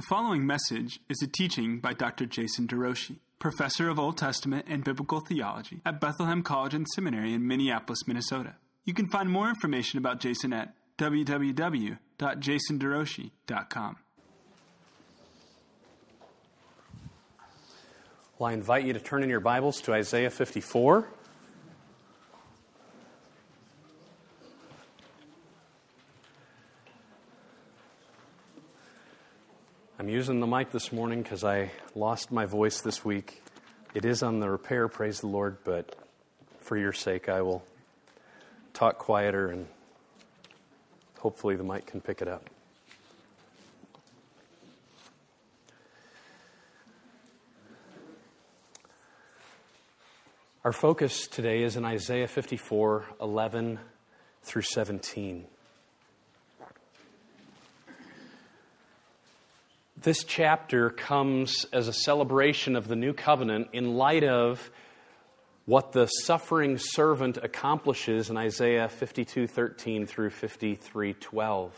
The following message is a teaching by Dr. Jason DeRouchie, professor of Old Testament and Biblical Theology at Bethlehem College and Seminary in Minneapolis, Minnesota. You can find more information about Jason at www.jasonderouchie.com. Well, I invite you to turn in your Bibles to Isaiah 54. I'm using the mic this morning because I lost my voice this week. It is on the repair, praise the Lord, but for your sake, I will talk quieter and hopefully the mic can pick it up. Our focus today is in Isaiah 54 11 through 17. This chapter comes as a celebration of the new covenant in light of what the suffering servant accomplishes in Isaiah 52:13 through 53:12.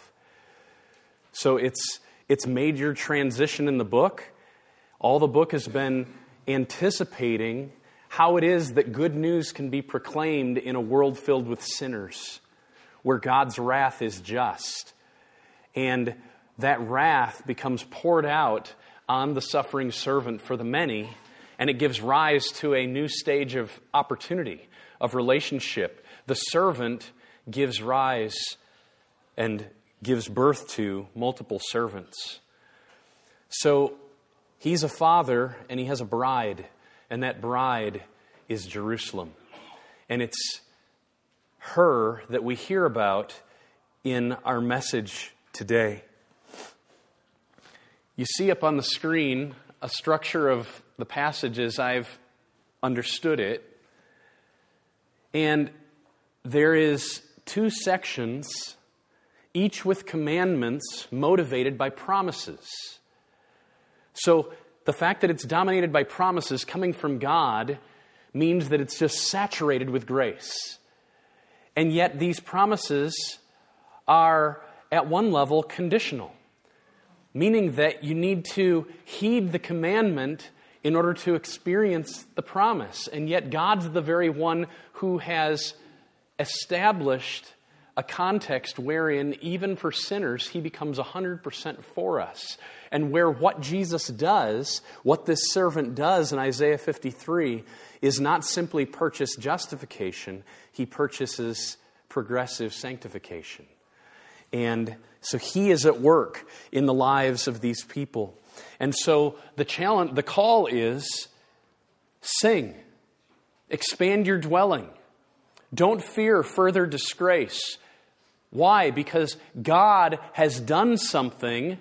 So it's it's major transition in the book. All the book has been anticipating how it is that good news can be proclaimed in a world filled with sinners, where God's wrath is just. And that wrath becomes poured out on the suffering servant for the many, and it gives rise to a new stage of opportunity, of relationship. The servant gives rise and gives birth to multiple servants. So he's a father and he has a bride and that bride is Jerusalem. And it's her that we hear about in our message today. You see up on the screen a structure of the passage as I've understood it. And there is two sections, each with commandments motivated by promises. So the fact that it's dominated by promises coming from God means that it's just saturated with grace. And yet, these promises are, at one level, conditional, meaning that you need to heed the commandment in order to experience the promise. And yet, God's the very one who has established a context wherein, even for sinners, he becomes 100% for us. And where what Jesus does, what this servant does in Isaiah 53, is not simply purchase justification, he purchases progressive sanctification. And so he is at work in the lives of these people. And so the challenge, the call is sing, expand your dwelling. Don't fear further disgrace. Why? Because God has done something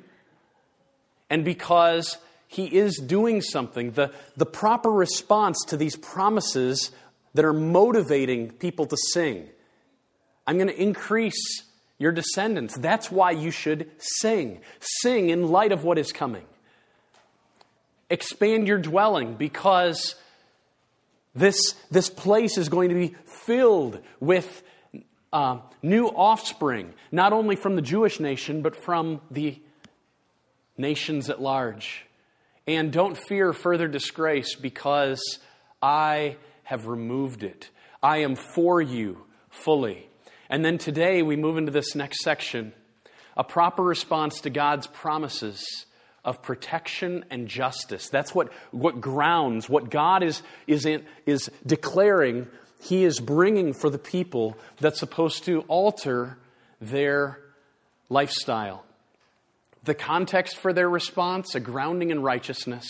and because He is doing something. The, the proper response to these promises that are motivating people to sing. I'm going to increase your descendants. That's why you should sing. Sing in light of what is coming. Expand your dwelling because this, this place is going to be filled with uh, new offspring, not only from the Jewish nation, but from the nations at large. And don't fear further disgrace because I have removed it. I am for you fully. And then today we move into this next section a proper response to God's promises of protection and justice. That's what, what grounds, what God is, is, in, is declaring he is bringing for the people that's supposed to alter their lifestyle. The context for their response, a grounding in righteousness,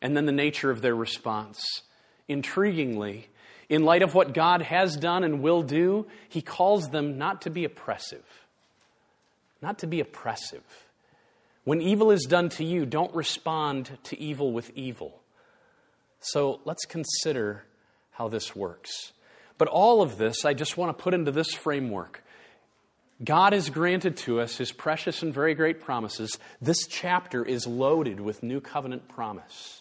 and then the nature of their response. Intriguingly, in light of what God has done and will do, he calls them not to be oppressive. Not to be oppressive. When evil is done to you, don't respond to evil with evil. So let's consider how this works. But all of this, I just want to put into this framework. God has granted to us his precious and very great promises. This chapter is loaded with new covenant promise.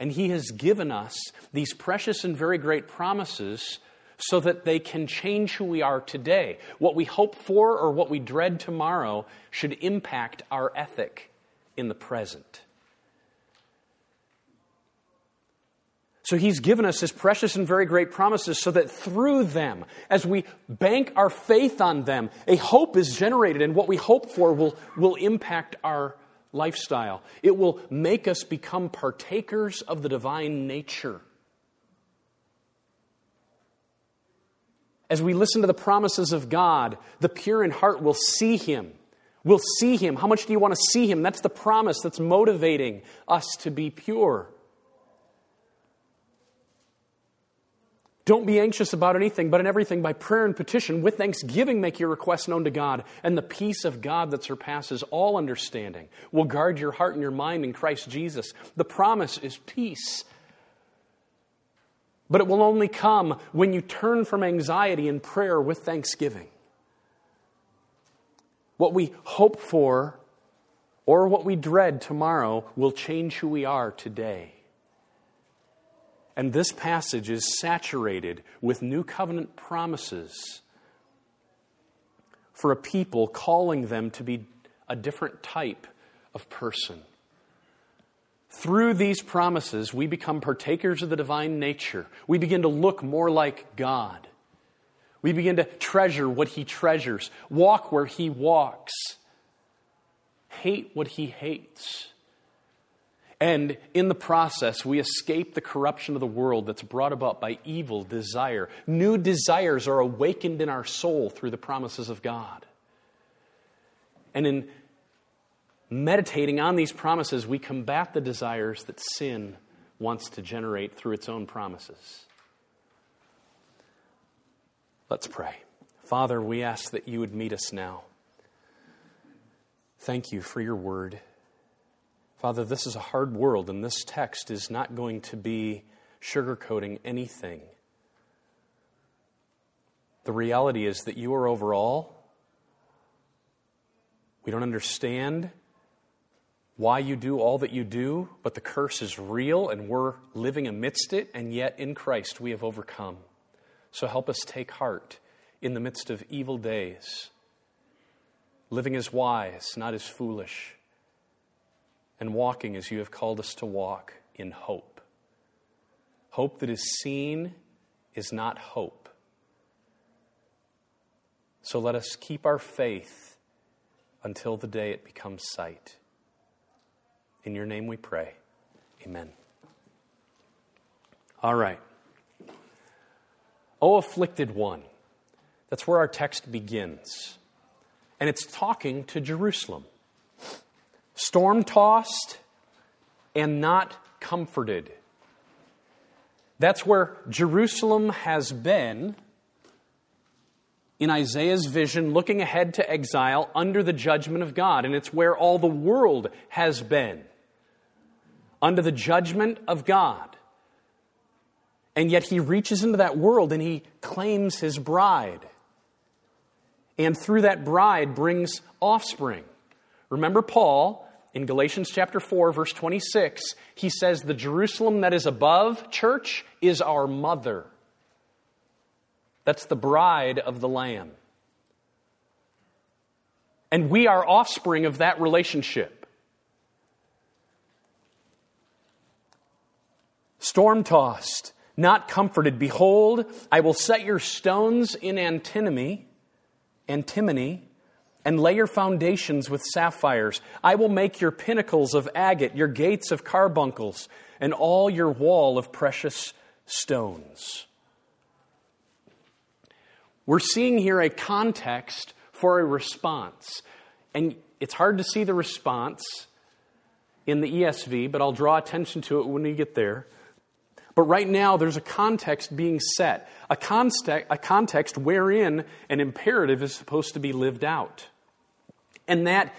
And he has given us these precious and very great promises so that they can change who we are today. What we hope for or what we dread tomorrow should impact our ethic in the present. So he's given us his precious and very great promises so that through them, as we bank our faith on them, a hope is generated, and what we hope for will, will impact our lifestyle. It will make us become partakers of the divine nature. As we listen to the promises of God, the pure in heart will see him. Will see him. How much do you want to see him? That's the promise that's motivating us to be pure. Don't be anxious about anything, but in everything, by prayer and petition, with thanksgiving, make your requests known to God. And the peace of God that surpasses all understanding will guard your heart and your mind in Christ Jesus. The promise is peace. But it will only come when you turn from anxiety and prayer with thanksgiving. What we hope for or what we dread tomorrow will change who we are today. And this passage is saturated with new covenant promises for a people, calling them to be a different type of person. Through these promises, we become partakers of the divine nature. We begin to look more like God. We begin to treasure what He treasures, walk where He walks, hate what He hates. And in the process, we escape the corruption of the world that's brought about by evil desire. New desires are awakened in our soul through the promises of God. And in meditating on these promises, we combat the desires that sin wants to generate through its own promises. Let's pray. Father, we ask that you would meet us now. Thank you for your word. Father, this is a hard world, and this text is not going to be sugarcoating anything. The reality is that you are over all. We don't understand why you do all that you do, but the curse is real and we're living amidst it, and yet in Christ we have overcome. So help us take heart in the midst of evil days, living as wise, not as foolish and walking as you have called us to walk in hope. Hope that is seen is not hope. So let us keep our faith until the day it becomes sight. In your name we pray. Amen. All right. O afflicted one. That's where our text begins. And it's talking to Jerusalem storm tossed and not comforted. That's where Jerusalem has been in Isaiah's vision, looking ahead to exile under the judgment of God. And it's where all the world has been under the judgment of God. And yet he reaches into that world and he claims his bride. And through that bride brings offspring. Remember Paul in Galatians chapter 4, verse 26, he says, The Jerusalem that is above, church, is our mother. That's the bride of the Lamb. And we are offspring of that relationship. Storm tossed, not comforted. Behold, I will set your stones in antimony, antimony, and lay your foundations with sapphires. I will make your pinnacles of agate, your gates of carbuncles, and all your wall of precious stones. We're seeing here a context for a response. And it's hard to see the response in the ESV, but I'll draw attention to it when we get there. But right now, there's a context being set, a, context, a context wherein an imperative is supposed to be lived out. And that,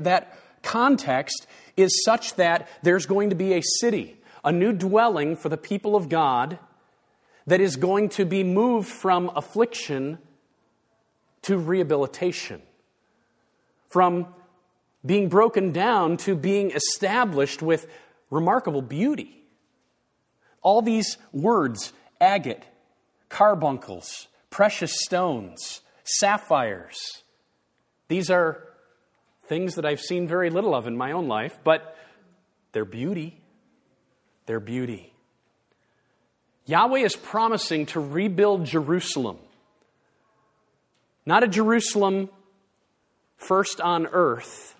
that context is such that there's going to be a city, a new dwelling for the people of God that is going to be moved from affliction to rehabilitation, from being broken down to being established with remarkable beauty. All these words agate, carbuncles, precious stones, sapphires these are things that I've seen very little of in my own life, but their beauty, their beauty. Yahweh is promising to rebuild Jerusalem. Not a Jerusalem first on earth,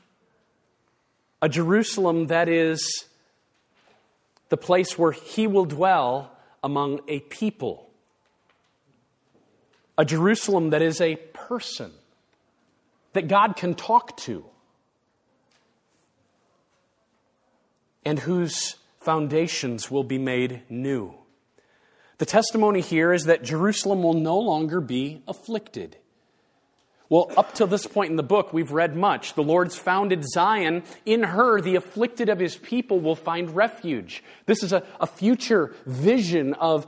a Jerusalem that is the place where he will dwell among a people, a Jerusalem that is a person that God can talk to, and whose foundations will be made new. The testimony here is that Jerusalem will no longer be afflicted. Well, up to this point in the book, we've read much. The Lord's founded Zion. In her, the afflicted of his people will find refuge. This is a, a future vision of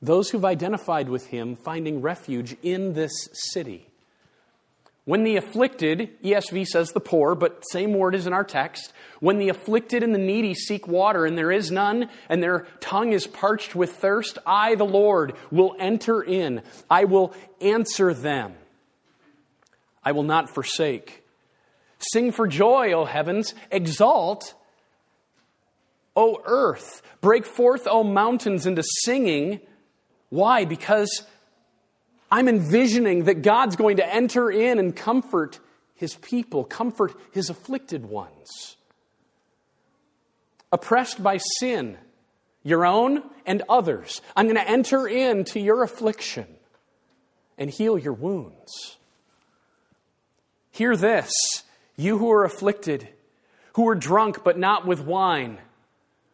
those who've identified with him finding refuge in this city. When the afflicted, ESV says the poor, but same word is in our text, when the afflicted and the needy seek water and there is none, and their tongue is parched with thirst, I, the Lord, will enter in. I will answer them. I will not forsake. Sing for joy, O heavens. Exalt, O earth. Break forth, O mountains, into singing. Why? Because I'm envisioning that God's going to enter in and comfort his people, comfort his afflicted ones. Oppressed by sin, your own and others, I'm going to enter into your affliction and heal your wounds. Hear this, you who are afflicted, who are drunk but not with wine.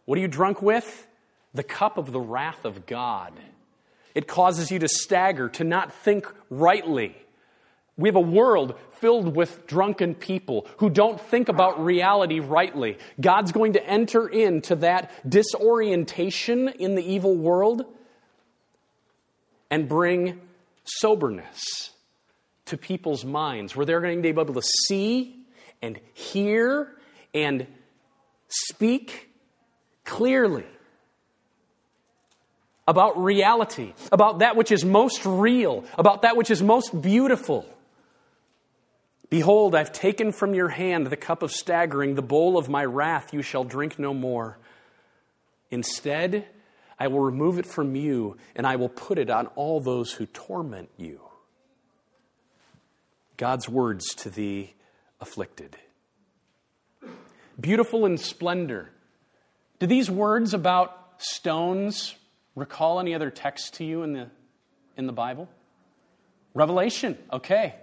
What are you drunk with? The cup of the wrath of God. It causes you to stagger, to not think rightly. We have a world filled with drunken people who don't think about reality rightly. God's going to enter into that disorientation in the evil world and bring soberness to people's minds where they're going to be able to see and hear and speak clearly about reality, about that which is most real, about that which is most beautiful. Behold, I've taken from your hand the cup of staggering, the bowl of my wrath you shall drink no more. Instead, I will remove it from you, and I will put it on all those who torment you. God's words to the afflicted. Beautiful in splendor. Do these words about stones recall any other text to you in the, in the Bible? Revelation, okay.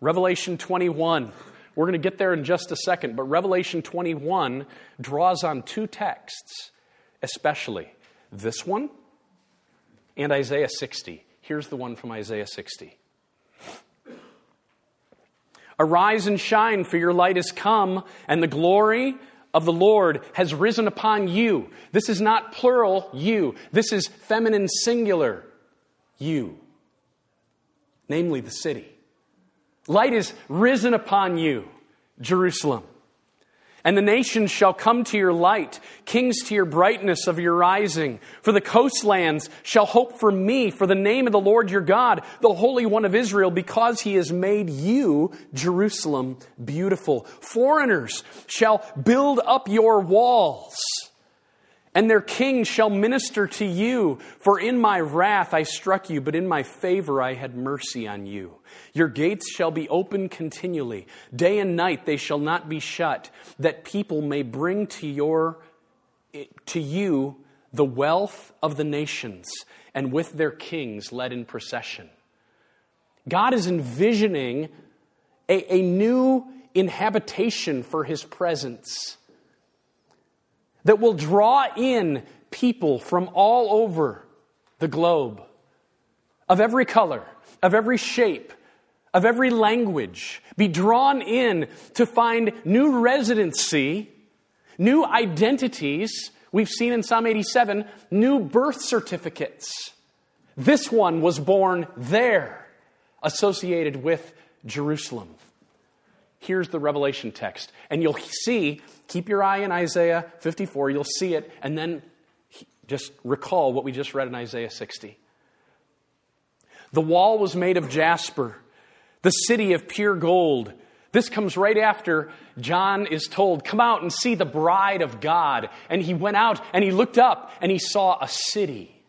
Revelation 21. We're going to get there in just a second, but Revelation 21 draws on two texts, especially this one and Isaiah 60. Here's the one from Isaiah 60. Arise and shine, for your light is come, and the glory of the Lord has risen upon you. This is not plural, you. This is feminine singular, you. Namely, the city. Light is risen upon you, Jerusalem. And the nations shall come to your light, kings to your brightness of your rising. For the coastlands shall hope for me, for the name of the Lord your God, the Holy One of Israel, because he has made you, Jerusalem, beautiful. Foreigners shall build up your walls and their king shall minister to you. For in my wrath I struck you, but in my favor I had mercy on you. Your gates shall be open continually. Day and night they shall not be shut, that people may bring to, your, to you the wealth of the nations, and with their kings led in procession. God is envisioning a, a new inhabitation for his presence that will draw in people from all over the globe, of every color, of every shape, of every language, be drawn in to find new residency, new identities. We've seen in Psalm 87 new birth certificates. This one was born there, associated with Jerusalem. Here's the Revelation text. And you'll see Keep your eye in Isaiah 54, you'll see it, and then just recall what we just read in Isaiah 60. The wall was made of jasper, the city of pure gold. This comes right after John is told, Come out and see the bride of God. And he went out and he looked up and he saw a city.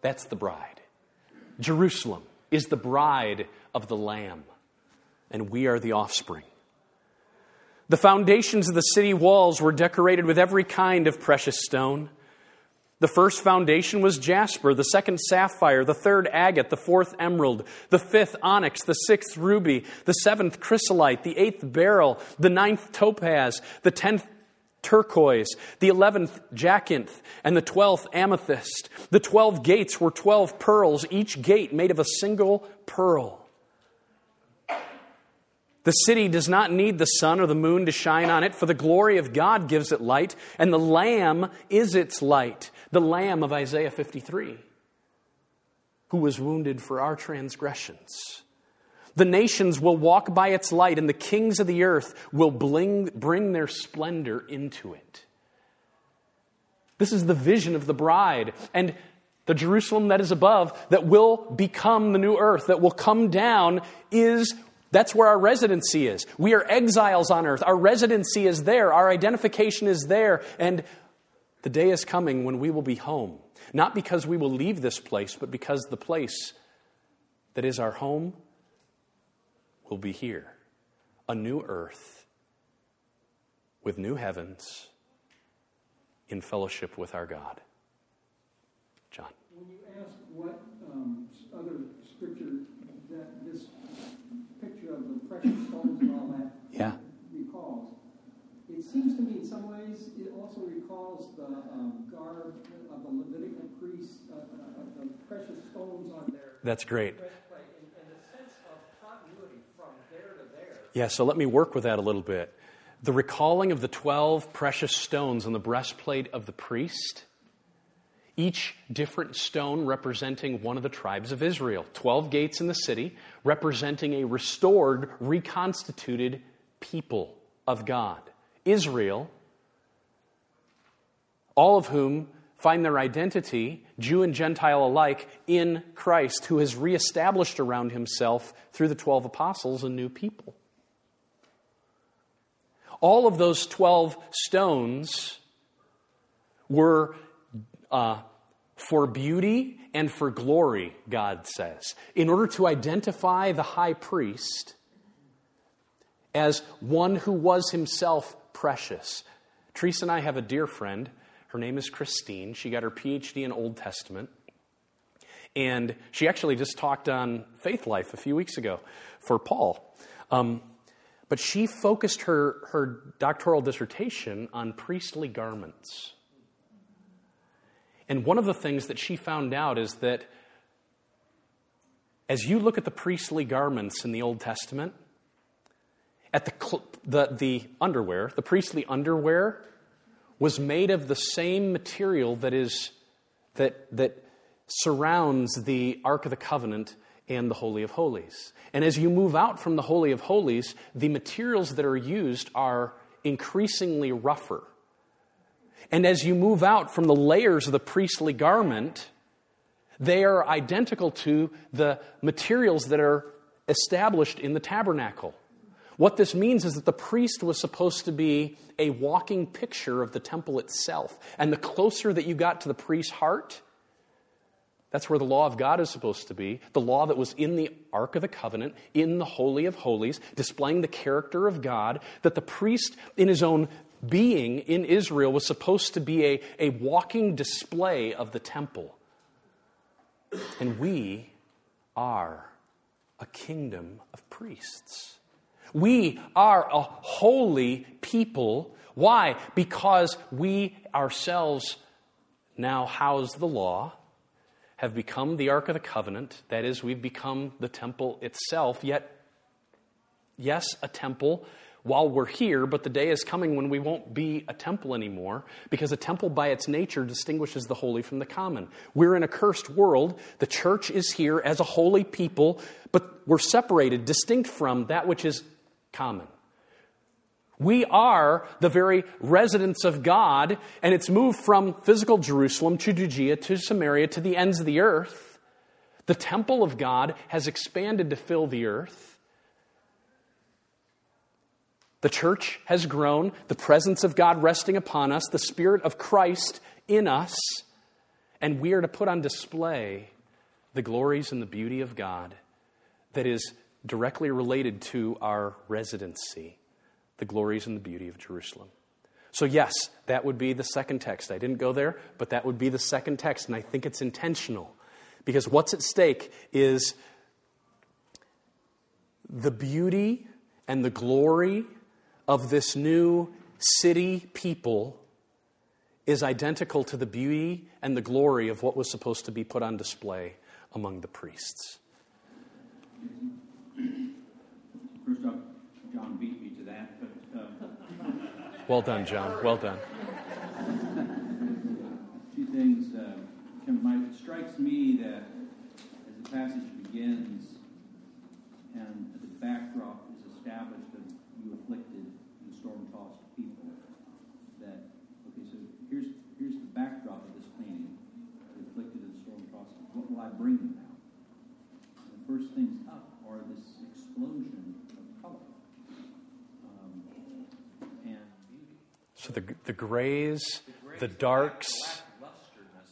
That's the bride. Jerusalem is the bride of the Lamb, and we are the offspring. The foundations of the city walls were decorated with every kind of precious stone. The first foundation was jasper, the second sapphire, the third agate, the fourth emerald, the fifth onyx, the sixth ruby, the seventh chrysolite, the eighth beryl, the ninth topaz, the tenth turquoise, the eleventh jacinth, and the twelfth amethyst. The twelve gates were twelve pearls, each gate made of a single pearl. The city does not need the sun or the moon to shine on it, for the glory of God gives it light, and the Lamb is its light, the Lamb of Isaiah 53, who was wounded for our transgressions. The nations will walk by its light, and the kings of the earth will bring, their splendor into it. This is the vision of the bride. And the Jerusalem that is above, that will become the new earth, that will come down, is that's where our residency is. We are exiles on earth. Our residency is there. Our identification is there. And the day is coming when we will be home. Not because we will leave this place, but because the place that is our home will be here. A new earth with new heavens in fellowship with our God. John. When you ask what um, other scripture that this picture of the precious stones and all that Yeah. recalls. It seems to me, in some ways, it also recalls the um, garb of the Levitical priests, uh, uh, the precious stones on their That's great. breastplate, and, and sense of continuity from there to there. Yeah, so let me work with that a little bit. The recalling of the 12 precious stones on the breastplate of the priest, each different stone representing one of the tribes of Israel. 12 gates in the city, representing a restored, reconstituted people of God. Israel, all of whom find their identity, Jew and Gentile alike, in Christ, who has reestablished around himself through the 12 apostles a new people. All of those 12 stones were uh, for beauty and for glory, God says, in order to identify the high priest as one who was himself precious. Teresa and I have a dear friend. Her name is Christine. She got her PhD in Old Testament. And she actually just talked on Faith Life a few weeks ago for Paul. Um, but she focused her, her doctoral dissertation on priestly garments. And one of the things that she found out is that as you look at the priestly garments in the Old Testament, at the, cl- the, the underwear, the priestly underwear, was made of the same material that is that that surrounds the Ark of the Covenant and the Holy of Holies. And as you move out from the Holy of Holies, the materials that are used are increasingly rougher. And as you move out from the layers of the priestly garment, they are identical to the materials that are established in the tabernacle. What this means is that the priest was supposed to be a walking picture of the temple itself. And the closer that you got to the priest's heart, that's where the law of God is supposed to be. The law that was in the Ark of the Covenant, in the Holy of Holies, displaying the character of God, that the priest, in his own being in Israel, was supposed to be a, a walking display of the temple. And we are a kingdom of priests. We are a holy people. Why? Because we ourselves now house the law, have become the Ark of the Covenant. That is, we've become the temple itself. Yet, yes, a temple while we're here, but the day is coming when we won't be a temple anymore because a temple by its nature distinguishes the holy from the common. We're in a cursed world. The church is here as a holy people, but we're separated, distinct from that which is common. We are the very residence of God, and it's moved from physical Jerusalem to Judea to Samaria to the ends of the earth. The temple of God has expanded to fill the earth. The church has grown, the presence of God resting upon us, the Spirit of Christ in us, and we are to put on display the glories and the beauty of God that is directly related to our residency, the glories and the beauty of Jerusalem. So, yes, that would be the second text. I didn't go there, but that would be the second text, and I think it's intentional because what's at stake is the beauty and the glory of this new city people is identical to the beauty and the glory of what was supposed to be put on display among the priests. First off, John beat me to that, but um, Well done, John. Well done. two things. Uh, come it strikes me that as the passage begins and the backdrop is established of you afflicted and storm-tossed people, that okay, so here's here's the backdrop of this painting: the afflicted and storm-tossed. What will I bring them now? The first things up are this explosion of color um, and beauty. So the, the grays, the darks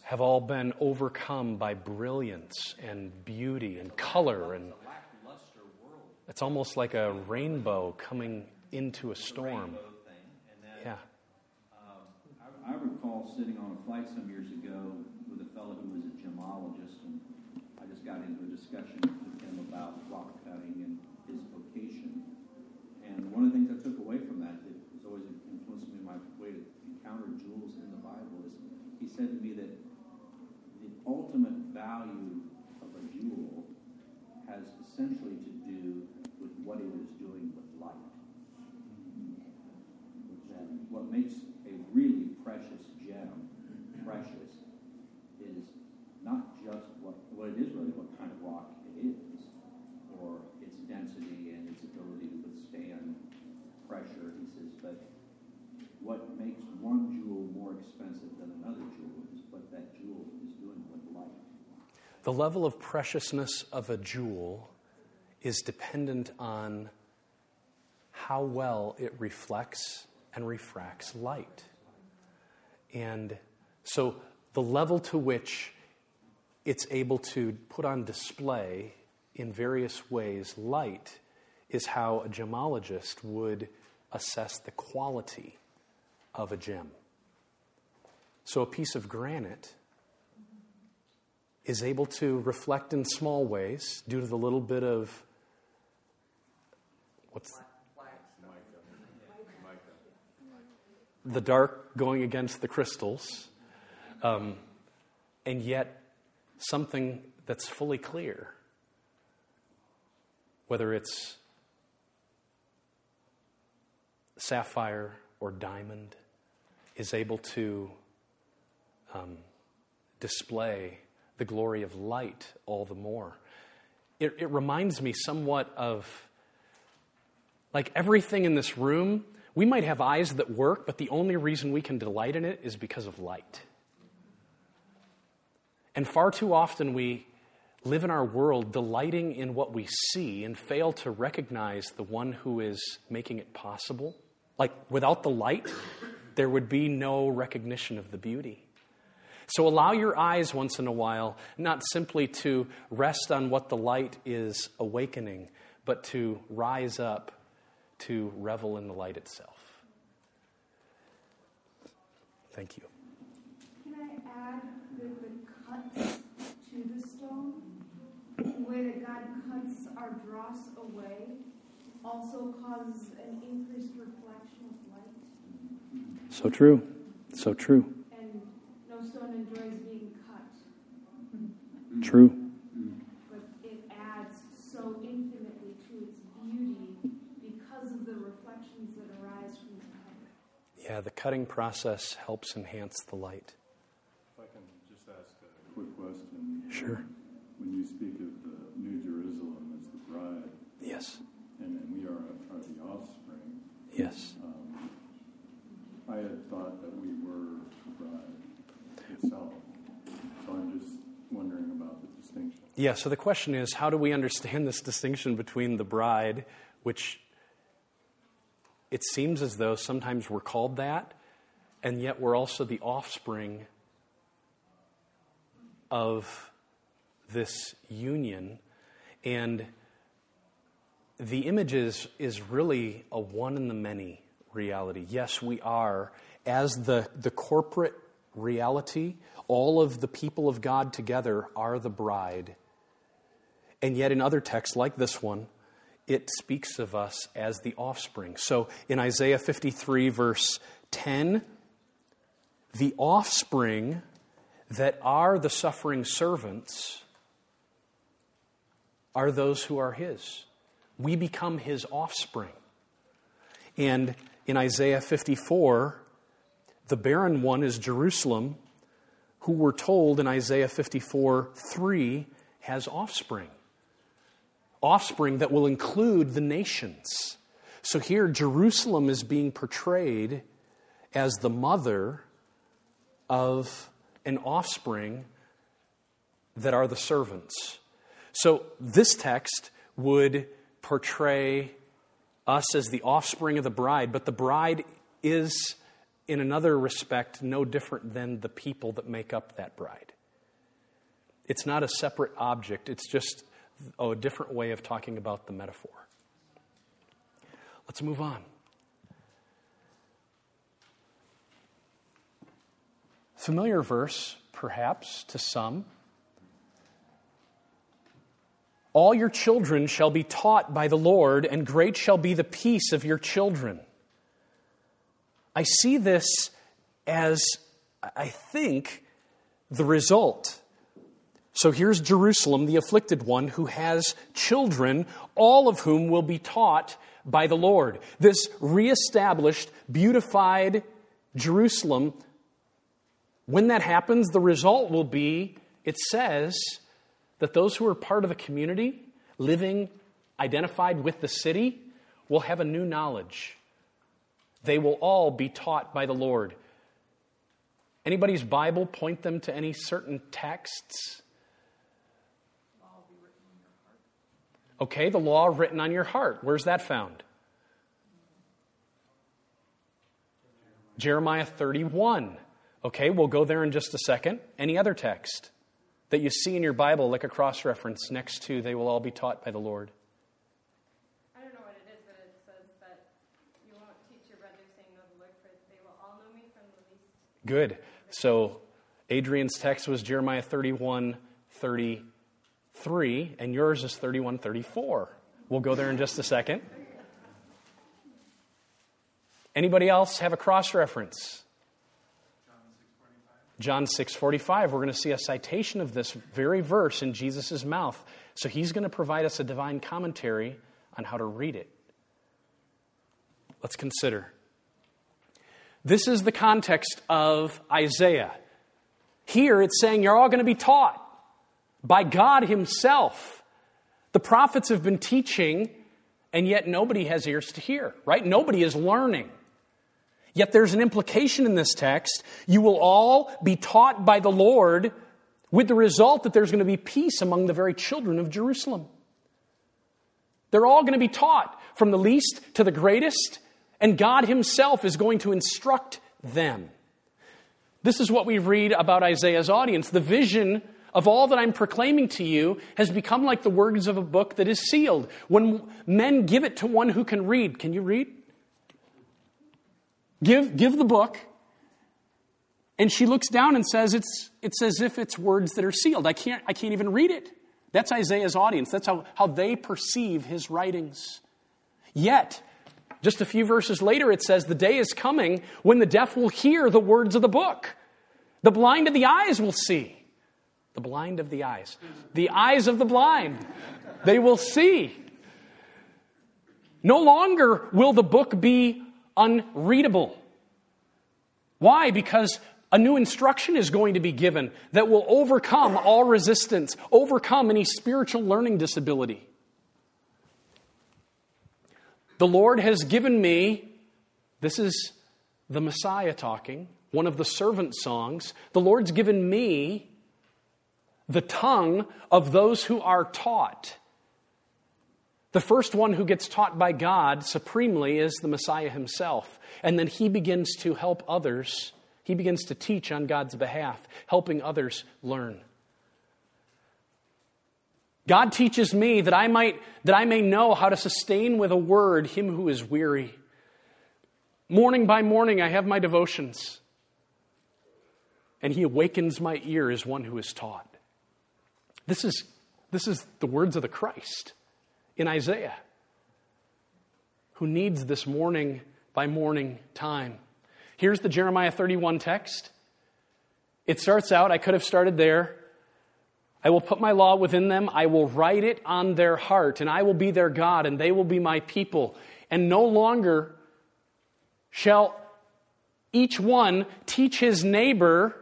have all been overcome by brilliance and beauty and color. And it's almost like a rainbow coming into a storm. Yeah. I, I recall sitting on a flight some years ago with a fellow who was a gemologist, and I just got into a discussion with him about rock cutting and his vocation. And one of the things I took away from that that has always influenced me in my way to encounter jewels in the Bible is he said to me that the ultimate value of a jewel has essentially to do with what it is doing with light that what makes a really precious gem precious is not just what, well, it is really what kind of rock it is, or its density and its ability to withstand pressure, he says, but what makes one jewel more expensive than another jewel is what that jewel is doing with light. The level of preciousness of a jewel is dependent on how well it reflects and refracts light. And so the level to which it's able to put on display in various ways light is how a gemologist would assess the quality of a gem. So a piece of granite is able to reflect in small ways due to the little bit of what's the dark going against the crystals, um, and yet something that's fully clear, whether it's sapphire or diamond, is able to um, display the glory of light all the more. It, it reminds me somewhat of like everything in this room. We might have eyes that work, but the only reason we can delight in it is because of light. And far too often we live in our world delighting in what we see and fail to recognize the one who is making it possible. Like without the light, there would be no recognition of the beauty. So allow your eyes once in a while not simply to rest on what the light is awakening, but to rise up to revel in the light itself. Thank you. Can I add that the cuts to the stone, the way that God cuts our dross away, also causes an increased reflection of light? So true. So true. And no stone enjoys being cut, True. but it adds so infinitely to its beauty because of the reflections that arise from the cut. Yeah, the cutting process helps enhance the light. If I can just ask a quick question. Sure. When you speak of the New Jerusalem as the bride, Yes. and then we are, are the offspring, Yes. Um, I had thought that we were the bride itself. So I'm just wondering about the distinction. Yeah, so the question is how do we understand this distinction between the bride, which it seems as though sometimes we're called that, and yet we're also the offspring of this union. And the image is, is really a one in the many reality. Yes, we are, as the, the corporate reality, all of the people of God together are the bride. And yet, in other texts like this one, it speaks of us as the offspring. So in Isaiah 53, verse 10, the offspring that are the suffering servants are those who are his. We become his offspring. And in Isaiah 54, the barren one is Jerusalem, who we're told in Isaiah 54 3 has offspring. Offspring that will include the nations. So here, Jerusalem is being portrayed as the mother of an offspring that are the servants. So this text would portray us as the offspring of the bride, but the bride is, in another respect, no different than the people that make up that bride. It's not a separate object, it's just oh, a different way of talking about the metaphor. Let's move on. Familiar verse, perhaps, to some. All your children shall be taught by the Lord, and great shall be the peace of your children. I see this as, I think, the result. So here's Jerusalem, the afflicted one, who has children, all of whom will be taught by the Lord. This reestablished, beautified Jerusalem when that happens, the result will be it says that those who are part of the community, living identified with the city, will have a new knowledge. They will all be taught by the Lord. Anybody's Bible point them to any certain texts? Okay, the law written on your heart. Where's that found? Jeremiah 31. Okay, we'll go there in just a second. Any other text that you see in your Bible, like a cross reference next to, they will all be taught by the Lord? I don't know what it is, but it says that you won't teach your brothers, saying, Know the Lord, for they will all know me from the least. Good. So Adrian's text was Jeremiah 31 33, and yours is 3134. We'll go there in just a second. Anybody else have a cross reference? John 6:45, we're going to see a citation of this very verse in Jesus' mouth. So he's going to provide us a divine commentary on how to read it. Let's consider. This is the context of Isaiah. Here it's saying you're all going to be taught by God Himself. The prophets have been teaching, and yet nobody has ears to hear, right? Nobody is learning. Yet there's an implication in this text. You will all be taught by the Lord with the result that there's going to be peace among the very children of Jerusalem. They're all going to be taught from the least to the greatest, and God Himself is going to instruct them. This is what we read about Isaiah's audience. The vision of all that I'm proclaiming to you has become like the words of a book that is sealed. When men give it to one who can read, can you read? Give, give the book. And she looks down and says, it's, it's as if it's words that are sealed. I can't, I can't even read it. That's Isaiah's audience. That's how, how they perceive his writings. Yet, just a few verses later, it says, The day is coming when the deaf will hear the words of the book. The blind of the eyes will see. The blind of the eyes. The eyes of the blind. They will see. No longer will the book be unreadable. Why? Because a new instruction is going to be given that will overcome all resistance, overcome any spiritual learning disability. The Lord has given me, this is the Messiah talking, one of the servant songs. The Lord's given me the tongue of those who are taught. The first one who gets taught by God supremely is the Messiah himself. And then he begins to help others. He begins to teach on God's behalf, helping others learn. God teaches me that I might that I may know how to sustain with a word him who is weary. Morning by morning I have my devotions. And he awakens my ear as one who is taught. This is this is the words of the Christ in Isaiah, who needs this morning by morning time. Here's the Jeremiah 31 text. It starts out, I could have started there. I will put my law within them, I will write it on their heart, and I will be their God, and they will be my people. And no longer shall each one teach his neighbor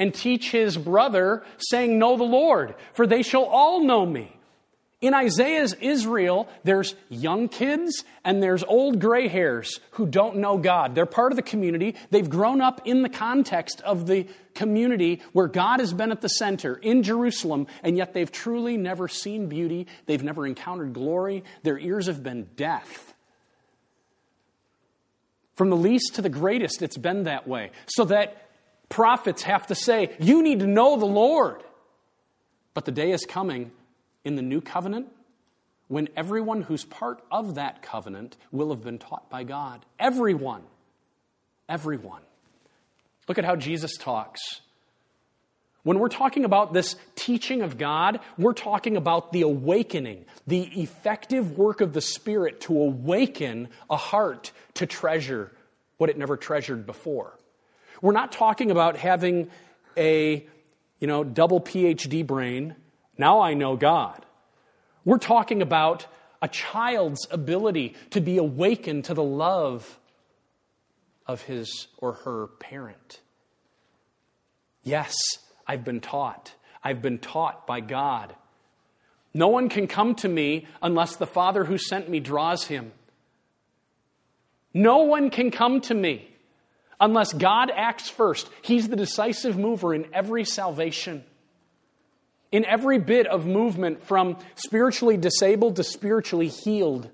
and teach his brother, saying, Know the Lord, for they shall all know me. In Isaiah's Israel, there's young kids and there's old gray hairs who don't know God. They're part of the community. They've grown up in the context of the community where God has been at the center in Jerusalem, and yet they've truly never seen beauty. They've never encountered glory. Their ears have been deaf. From the least to the greatest, it's been that way. So that prophets have to say, You need to know the Lord. But the day is coming in the new covenant when everyone who's part of that covenant will have been taught by God. Everyone. Everyone. Look at how Jesus talks. When we're talking about this teaching of God, we're talking about the awakening, the effective work of the Spirit to awaken a heart to treasure what it never treasured before. We're not talking about having a, you know, double PhD brain. Now I know God. We're talking about a child's ability to be awakened to the love of his or her parent. Yes, I've been taught. I've been taught by God. No one can come to me unless the Father who sent me draws him. No one can come to me unless God acts first. He's the decisive mover in every salvation. In every bit of movement from spiritually disabled to spiritually healed,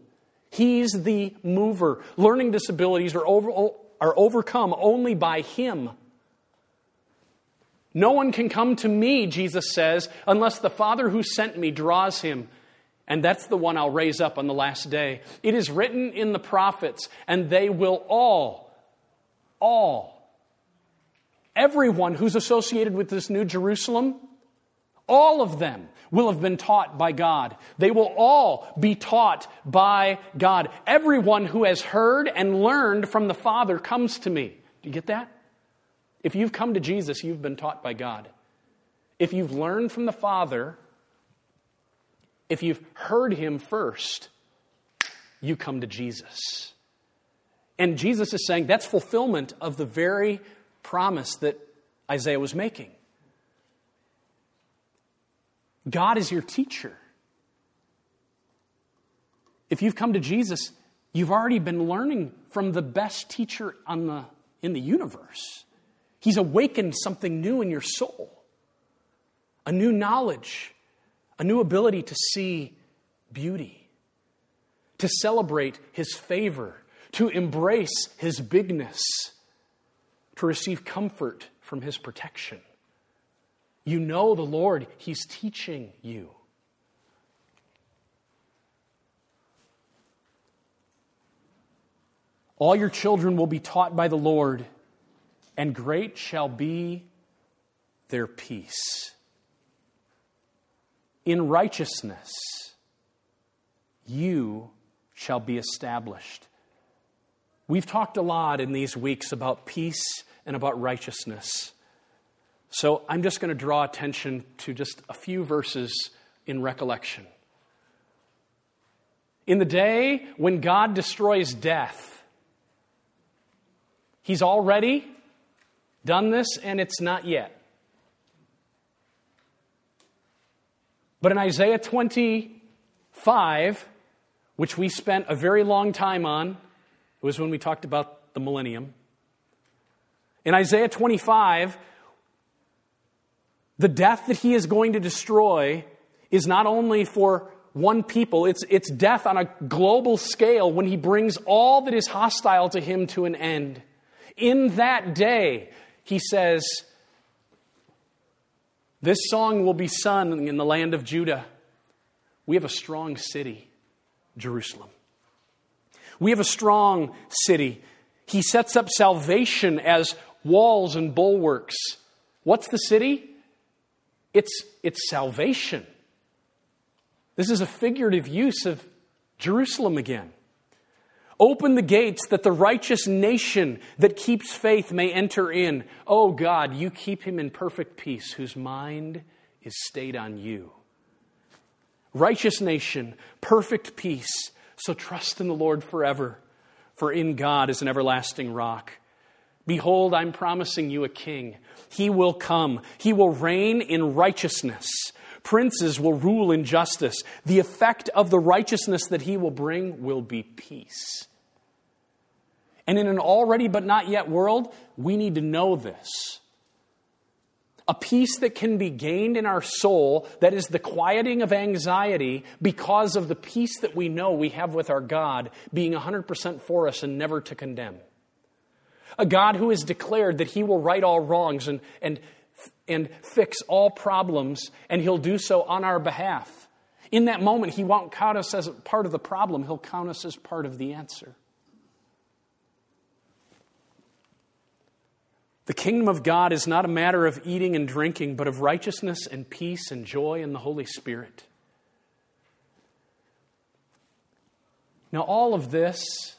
He's the mover. Learning disabilities are, over, are overcome only by Him. No one can come to me, Jesus says, unless the Father who sent me draws him. And that's the one I'll raise up on the last day. It is written in the prophets, and they will all all, everyone who's associated with this New Jerusalem, all of them will have been taught by God. They will all be taught by God. Everyone who has heard and learned from the Father comes to me. Do you get that? If you've come to Jesus, you've been taught by God. If you've learned from the Father, if you've heard Him first, you come to Jesus. And Jesus is saying that's fulfillment of the very promise that Isaiah was making. God is your teacher. If you've come to Jesus, you've already been learning from the best teacher on the, in the universe. He's awakened something new in your soul a new knowledge, a new ability to see beauty, to celebrate His favor to embrace His bigness, to receive comfort from His protection. You know the Lord, He's teaching you. All your children will be taught by the Lord, and great shall be their peace. In righteousness, you shall be established. We've talked a lot in these weeks about peace and about righteousness. So I'm just going to draw attention to just a few verses in recollection. In the day when God destroys death, He's already done this and it's not yet. But in Isaiah 25, which we spent a very long time on, it was when we talked about the millennium. In Isaiah 25, the death that he is going to destroy is not only for one people. It's, it's death on a global scale when he brings all that is hostile to him to an end. In that day, he says, This song will be sung in the land of Judah. We have a strong city, Jerusalem. We have a strong city. He sets up salvation as walls and bulwarks. What's the city? It's, it's salvation. This is a figurative use of Jerusalem again. Open the gates that the righteous nation that keeps faith may enter in. Oh God, you keep him in perfect peace whose mind is stayed on you. Righteous nation, perfect peace. So trust in the Lord forever, for in God is an everlasting rock. Behold, I'm promising you a king. He will come, he will reign in righteousness Princes will rule in justice. The effect of the righteousness that he will bring will be peace. And in an already but not yet world, we need to know this. A peace that can be gained in our soul, that is the quieting of anxiety because of the peace that we know we have with our God being 100% for us and never to condemn. A God who has declared that he will right all wrongs and, and and fix all problems, and He'll do so on our behalf. In that moment, He won't count us as part of the problem, He'll count us as part of the answer. The kingdom of God is not a matter of eating and drinking, but of righteousness and peace and joy in the Holy Spirit. Now, all of this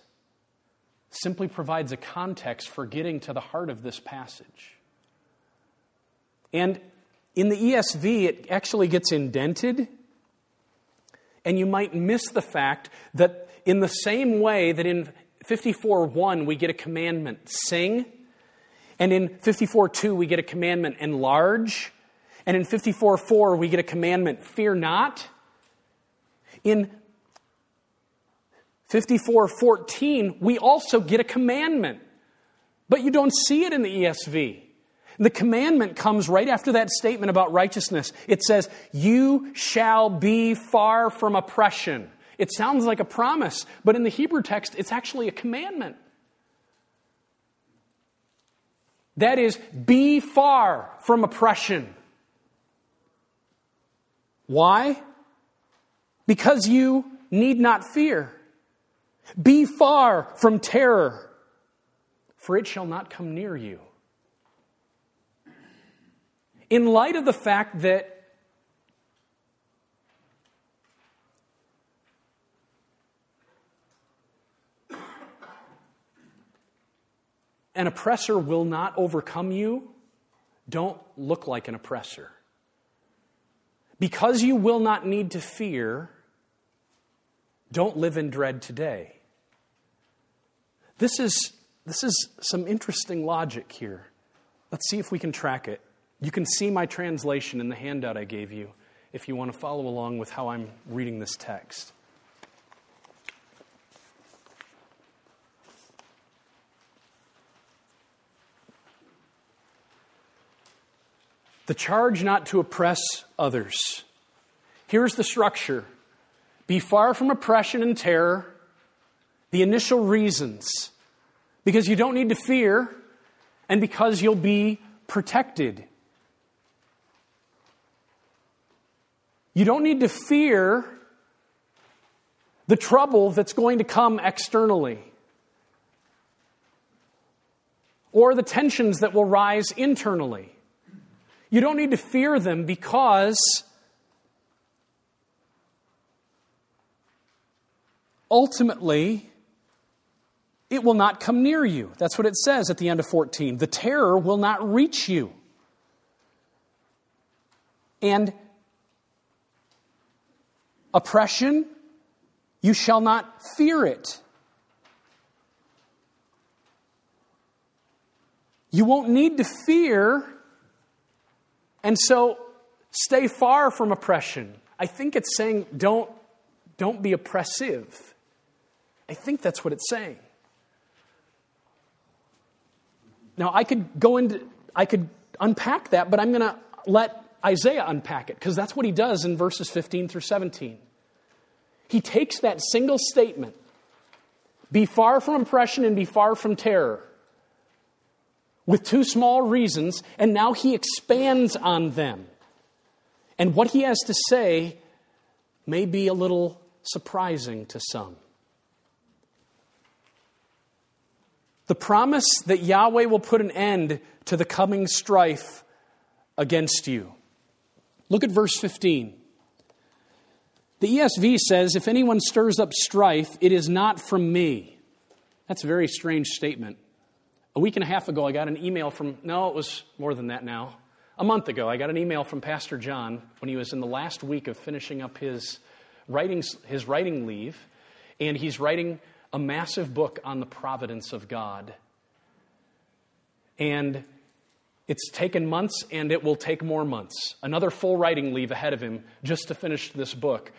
simply provides a context for getting to the heart of this passage. And in the ESV, it actually gets indented. And you might miss the fact that in the same way that in 54.1 we get a commandment, sing, and in 54.2 we get a commandment, enlarge, and in 54.4 we get a commandment, fear not. In 54.14 we also get a commandment, but you don't see it in the ESV. The commandment comes right after that statement about righteousness. It says, You shall be far from oppression. It sounds like a promise, but in the Hebrew text, it's actually a commandment. That is, be far from oppression. Why? Because you need not fear. Be far from terror, for it shall not come near you in light of the fact that an oppressor will not overcome you, don't look like an oppressor. Because you will not need to fear, don't live in dread today. This is, this is some interesting logic here. Let's see if we can track it. You can see my translation in the handout I gave you if you want to follow along with how I'm reading this text. The charge not to oppress others. Here's the structure be far from oppression and terror, the initial reasons, because you don't need to fear, and because you'll be protected. You don't need to fear the trouble that's going to come externally or the tensions that will rise internally. You don't need to fear them because ultimately it will not come near you. That's what it says at the end of 14. The terror will not reach you. And oppression, you shall not fear it. You won't need to fear, and so stay far from oppression. I think it's saying don't, don't be oppressive. I think that's what it's saying. Now, I could go into, I could unpack that, but I'm going to let Isaiah unpack it because that's what he does in verses 15 through 17. He takes that single statement be far from oppression and be far from terror with two small reasons, and now he expands on them. And what he has to say may be a little surprising to some. The promise that Yahweh will put an end to the coming strife against you. Look at verse 15. The ESV says, If anyone stirs up strife, it is not from me. That's a very strange statement. A week and a half ago, I got an email from, no, it was more than that now. A month ago, I got an email from Pastor John when he was in the last week of finishing up his writing, his writing leave, and he's writing a massive book on the providence of God. And it's taken months and it will take more months. Another full writing leave ahead of him just to finish this book.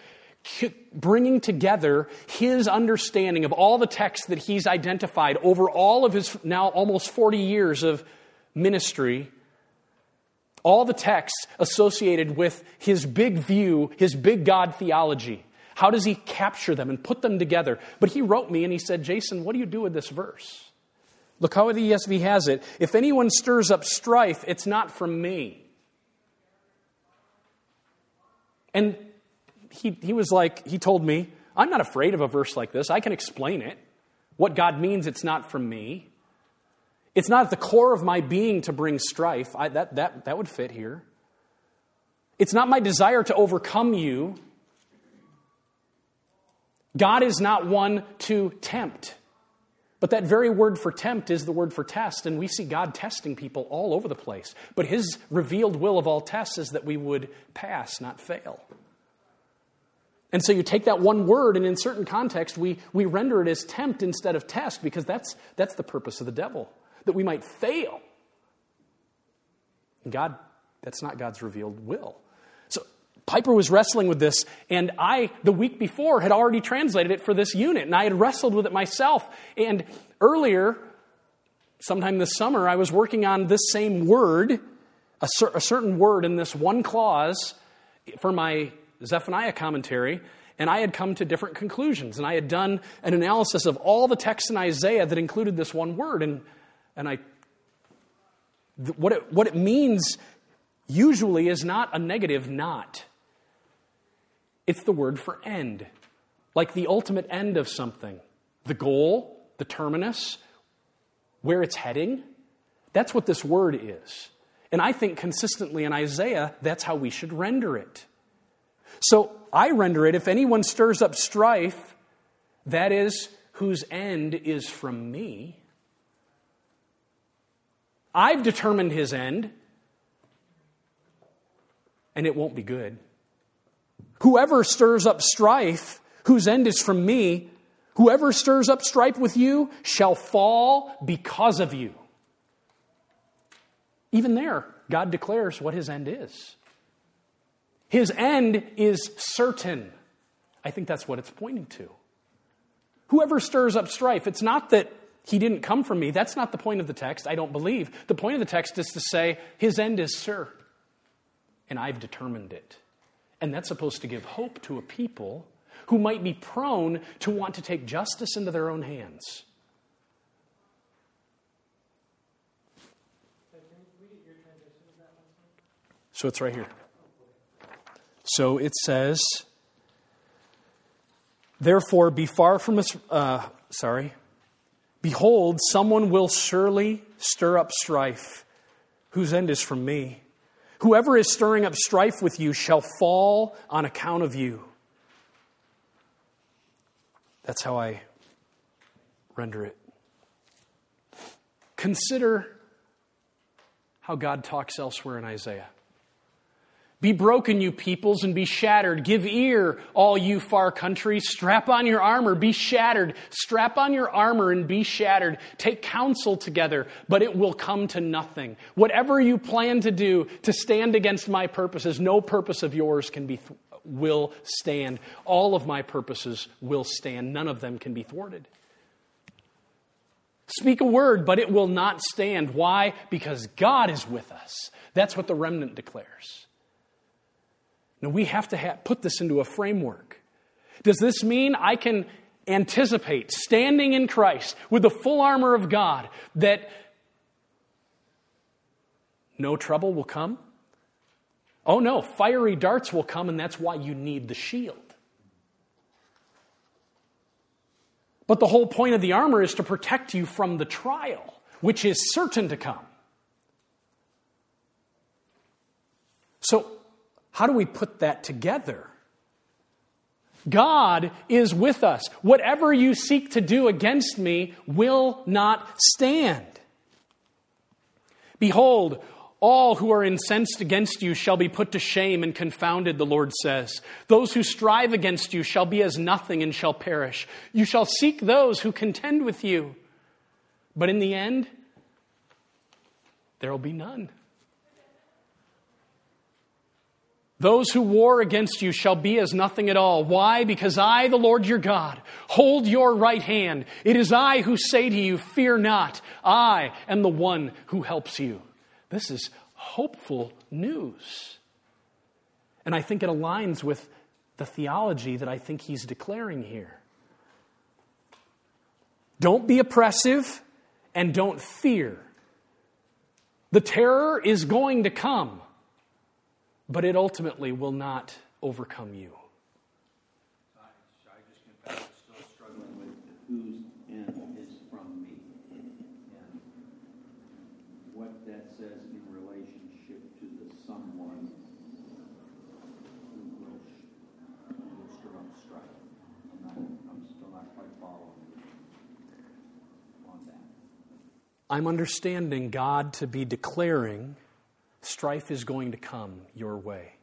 Bringing together his understanding of all the texts that he's identified over all of his now almost 40 years of ministry, all the texts associated with his big view, his big God theology. How does he capture them and put them together? But he wrote me and he said, Jason, what do you do with this verse? Look how the ESV has it. If anyone stirs up strife, it's not from me. And he, he was like, he told me, I'm not afraid of a verse like this. I can explain it. What God means, it's not from me. It's not at the core of my being to bring strife. I, that, that, that would fit here. It's not my desire to overcome you. God is not one to tempt. But that very word for tempt is the word for test, and we see God testing people all over the place. But his revealed will of all tests is that we would pass, not fail. And so you take that one word, and in certain context, we, we render it as tempt instead of test, because that's, that's the purpose of the devil, that we might fail. And God, that's not God's revealed will. So Piper was wrestling with this, and I, the week before, had already translated it for this unit, and I had wrestled with it myself. And earlier, sometime this summer, I was working on this same word, a, cer- a certain word in this one clause for my Zephaniah commentary, and I had come to different conclusions. And I had done an analysis of all the texts in Isaiah that included this one word, and, and I, what it, what it means usually is not a negative not. It's the word for end, like the ultimate end of something. The goal, the terminus, where it's heading. That's what this word is. And I think consistently in Isaiah, that's how we should render it. So I render it if anyone stirs up strife, that is, whose end is from me. I've determined his end, and it won't be good. Whoever stirs up strife, whose end is from me, whoever stirs up strife with you shall fall because of you. Even there, God declares what his end is. His end is certain. I think that's what it's pointing to. Whoever stirs up strife, it's not that he didn't come from me. That's not the point of the text, I don't believe. The point of the text is to say, his end is sure, and I've determined it. And that's supposed to give hope to a people who might be prone to want to take justice into their own hands. So it's right here. So it says, Therefore, be far from us. Uh, sorry. Behold, someone will surely stir up strife, whose end is from me. Whoever is stirring up strife with you shall fall on account of you. That's how I render it. Consider how God talks elsewhere in Isaiah. Be broken, you peoples, and be shattered. Give ear, all you far countries. Strap on your armor, be shattered. Strap on your armor and be shattered. Take counsel together, but it will come to nothing. Whatever you plan to do to stand against my purposes, no purpose of yours can be th- will stand. All of my purposes will stand. None of them can be thwarted. Speak a word, but it will not stand. Why? Because God is with us. That's what the remnant declares. Now, we have to ha- put this into a framework. Does this mean I can anticipate standing in Christ with the full armor of God that no trouble will come? Oh no, fiery darts will come, and that's why you need the shield. But the whole point of the armor is to protect you from the trial, which is certain to come. So, how do we put that together? God is with us. Whatever you seek to do against me will not stand. Behold, all who are incensed against you shall be put to shame and confounded, the Lord says. Those who strive against you shall be as nothing and shall perish. You shall seek those who contend with you. But in the end, there will be none. Those who war against you shall be as nothing at all. Why? Because I, the Lord your God, hold your right hand. It is I who say to you, Fear not. I am the one who helps you. This is hopeful news. And I think it aligns with the theology that I think he's declaring here. Don't be oppressive and don't fear. The terror is going to come but it ultimately will not overcome you. I, I confess I'm still struggling with whose end is from me and what that says in relationship to the someone who will, will stir up strife. I'm, not, I'm still not quite following on that. I'm understanding God to be declaring strife is going to come your way.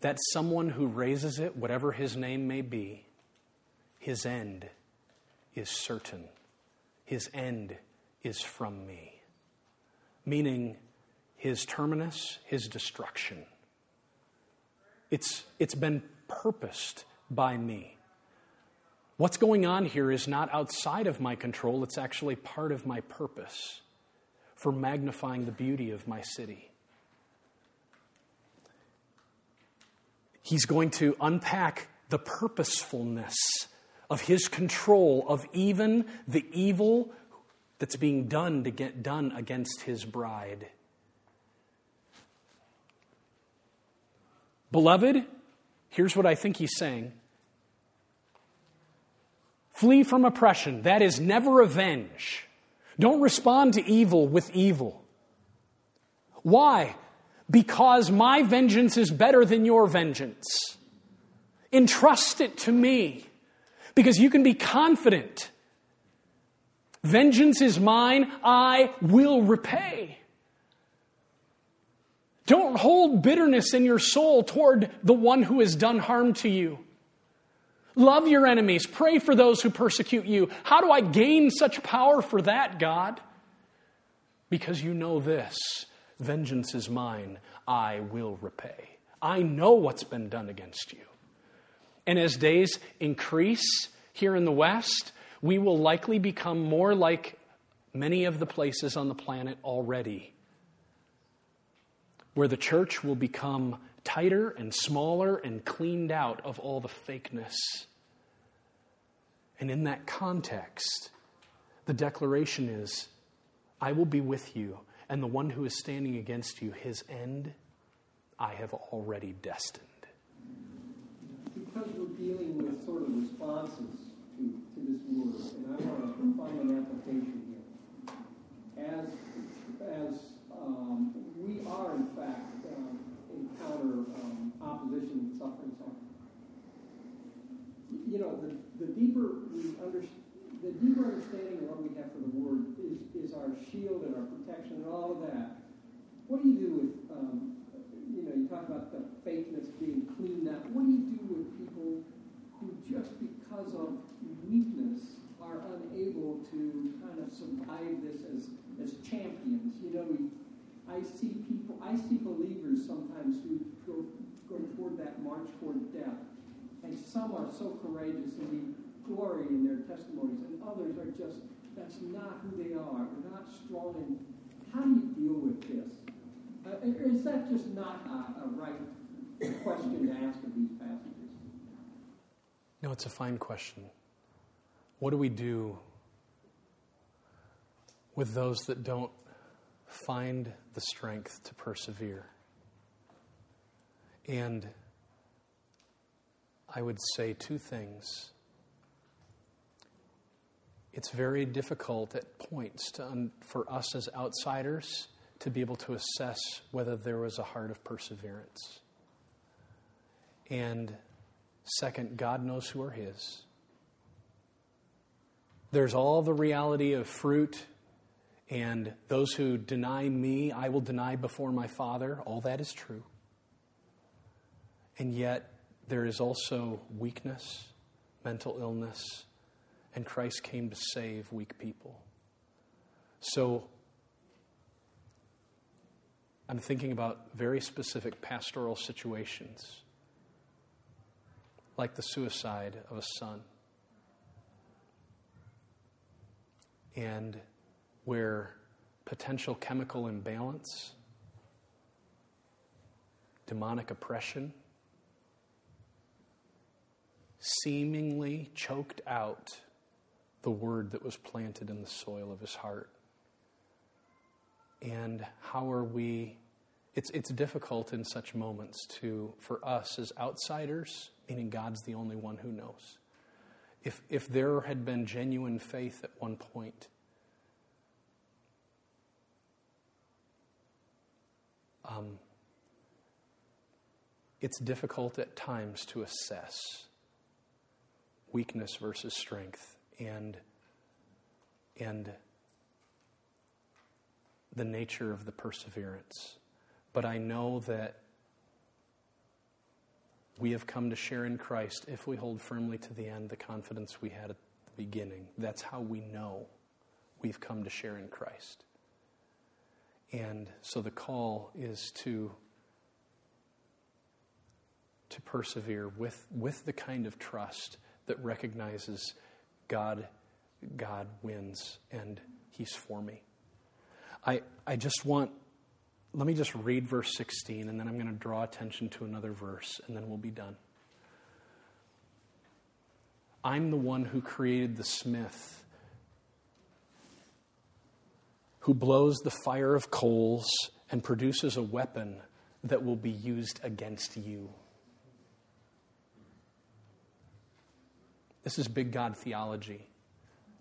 That someone who raises it, whatever his name may be, his end is certain. His end is from me. Meaning, his terminus, his destruction. It's, it's been purposed by me. What's going on here is not outside of my control, it's actually part of my purpose for magnifying the beauty of my city. He's going to unpack the purposefulness of his control of even the evil that's being done to get done against his bride. Beloved, here's what I think he's saying Flee from oppression. That is never revenge. Don't respond to evil with evil. Why? Because my vengeance is better than your vengeance. Entrust it to me because you can be confident. Vengeance is mine, I will repay. Don't hold bitterness in your soul toward the one who has done harm to you. Love your enemies. Pray for those who persecute you. How do I gain such power for that, God? Because you know this vengeance is mine, I will repay. I know what's been done against you. And as days increase here in the West, we will likely become more like many of the places on the planet already, where the church will become tighter and smaller and cleaned out of all the fakeness. And in that context, the declaration is I will be with you, and the one who is standing against you, his end I have already destined. Because we're dealing with sort of responses to, to this word, and I want to find an application here. As, as um, we are, in fact, encounter um, opposition, suffering, suffering. You know, the, the deeper we understand, the deeper understanding of what we have for the Word is, is our shield and our protection and all of that. What do you do with, um, you know, you talk about the fakeness being cleaned out. What do you do with people who just because of weakness are unable to kind of survive this as, as champions? You know, we I see people, I see believers sometimes who go, go toward that march toward death. And some are so courageous and we glory in their testimonies, and others are just, that's not who they are. They're not strong. And how do you deal with this? Uh, is that just not a, a right question to ask of these passages? No, it's a fine question. What do we do with those that don't find the strength to persevere? And I would say two things. It's very difficult at points to, for us as outsiders to be able to assess whether there was a heart of perseverance. And second, God knows who are His. There's all the reality of fruit, and those who deny me, I will deny before my Father. All that is true. And yet, there is also weakness, mental illness, and Christ came to save weak people. So, I'm thinking about very specific pastoral situations, like the suicide of a son, and where potential chemical imbalance, demonic oppression, seemingly choked out the word that was planted in the soil of his heart. And how are we? It's, it's difficult in such moments to, for us as outsiders, meaning God's the only one who knows. If, if there had been genuine faith at one point, um, it's difficult at times to assess weakness versus strength and and the nature of the perseverance. But I know that we have come to share in Christ if we hold firmly to the end the confidence we had at the beginning. That's how we know we've come to share in Christ. And so the call is to to persevere with, with the kind of trust that recognizes God, God wins and He's for me. I, I just want, let me just read verse 16 and then I'm going to draw attention to another verse and then we'll be done. I'm the one who created the smith, who blows the fire of coals and produces a weapon that will be used against you. This is big God theology.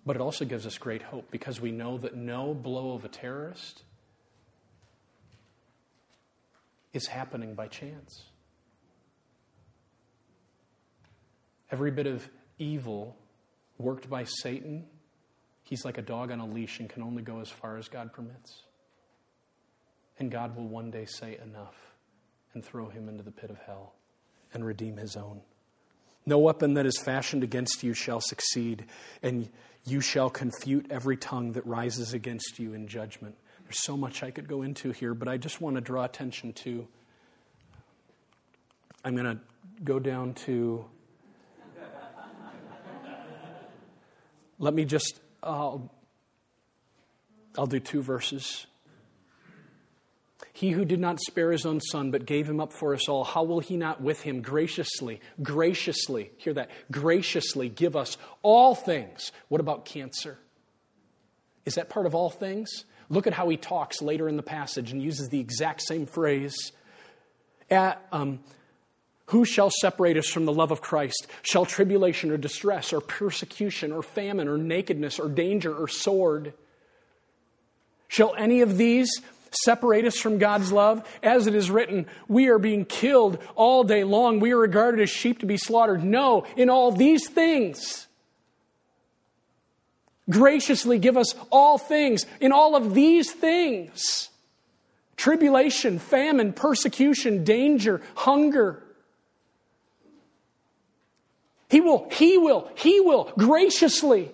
But it also gives us great hope because we know that no blow of a terrorist is happening by chance. Every bit of evil worked by Satan, he's like a dog on a leash and can only go as far as God permits. And God will one day say enough and throw him into the pit of hell and redeem his own. No weapon that is fashioned against you shall succeed, and you shall confute every tongue that rises against you in judgment. There's so much I could go into here, but I just want to draw attention to. I'm going to go down to. Let me just. I'll do two verses. He who did not spare his own son, but gave him up for us all, how will he not with him graciously, graciously, hear that, graciously give us all things? What about cancer? Is that part of all things? Look at how he talks later in the passage and uses the exact same phrase. At, um, who shall separate us from the love of Christ? Shall tribulation or distress or persecution or famine or nakedness or danger or sword? Shall any of these separate us from God's love? As it is written, we are being killed all day long. We are regarded as sheep to be slaughtered. No, in all these things, graciously give us all things. In all of these things, tribulation, famine, persecution, danger, hunger. He will, He will, He will graciously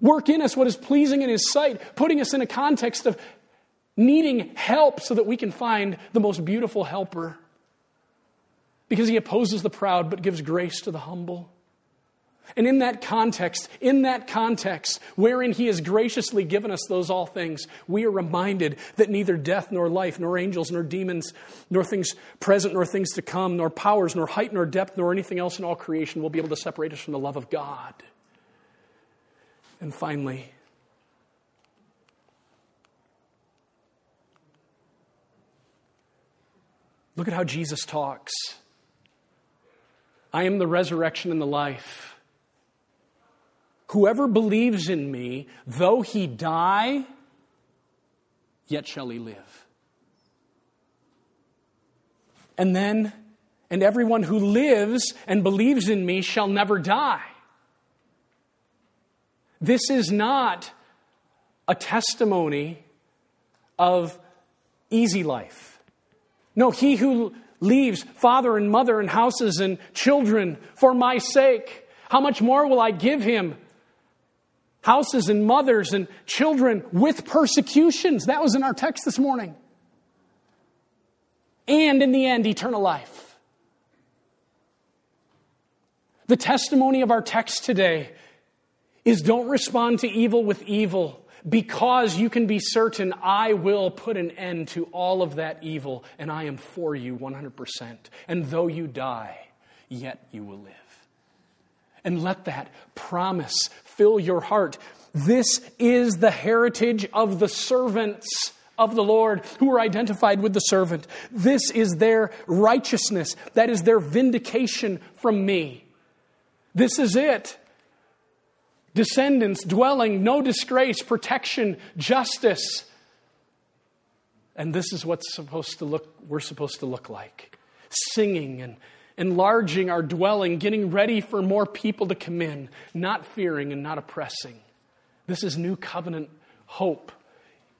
work in us what is pleasing in His sight, putting us in a context of needing help so that we can find the most beautiful helper. Because he opposes the proud but gives grace to the humble. And in that context, in that context, wherein He has graciously given us those all things, we are reminded that neither death, nor life, nor angels, nor demons, nor things present, nor things to come, nor powers, nor height, nor depth, nor anything else in all creation will be able to separate us from the love of God. And finally, look at how Jesus talks. I am the resurrection and the life. Whoever believes in me, though he die, yet shall he live. And then, and everyone who lives and believes in me shall never die. This is not a testimony of easy life. No, he who leaves father and mother and houses and children for my sake, how much more will I give him houses and mothers and children with persecutions. That was in our text this morning. And in the end, eternal life. The testimony of our text today is don't respond to evil with evil because you can be certain I will put an end to all of that evil and I am for you 100%. And though you die, yet you will live. And let that promise fill your heart. This is the heritage of the servants of the Lord who are identified with the servant. This is their righteousness. That is their vindication from me. This is it. Descendants, dwelling, no disgrace, protection, justice. And this is what's supposed to look, we're supposed to look like. Singing and enlarging our dwelling, getting ready for more people to come in, not fearing and not oppressing. This is new covenant hope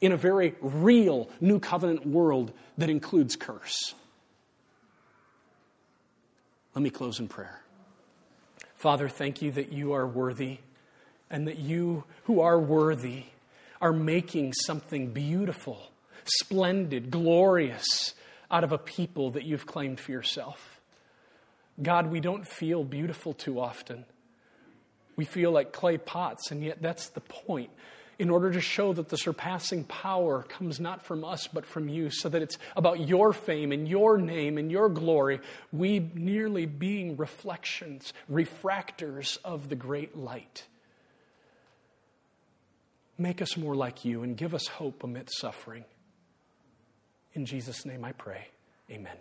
in a very real new covenant world that includes curse. Let me close in prayer. Father, thank you that you are worthy and that you who are worthy are making something beautiful, splendid, glorious out of a people that you've claimed for yourself. God, we don't feel beautiful too often. We feel like clay pots, and yet that's the point. In order to show that the surpassing power comes not from us, but from you, so that it's about your fame and your name and your glory, we merely being reflections, refractors of the great light. Make us more like you and give us hope amidst suffering. In Jesus' name I pray. Amen.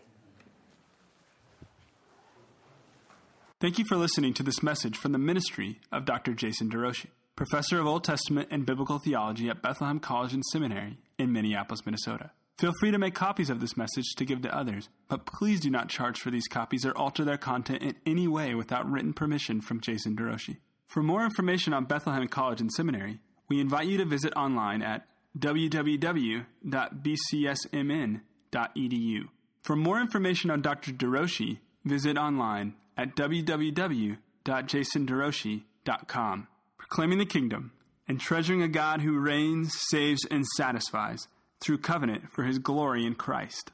Thank you for listening to this message from the ministry of Dr. Jason DeRouchie, professor of Old Testament and Biblical Theology at Bethlehem College and Seminary in Minneapolis, Minnesota. Feel free to make copies of this message to give to others, but please do not charge for these copies or alter their content in any way without written permission from Jason DeRouchie. For more information on Bethlehem College and Seminary, we invite you to visit online at www.bcsmn.edu. For more information on Dr. DeRouchie, visit online at www.jasonderouchie.com. Proclaiming the kingdom and treasuring a God who reigns, saves, and satisfies through covenant for his glory in Christ.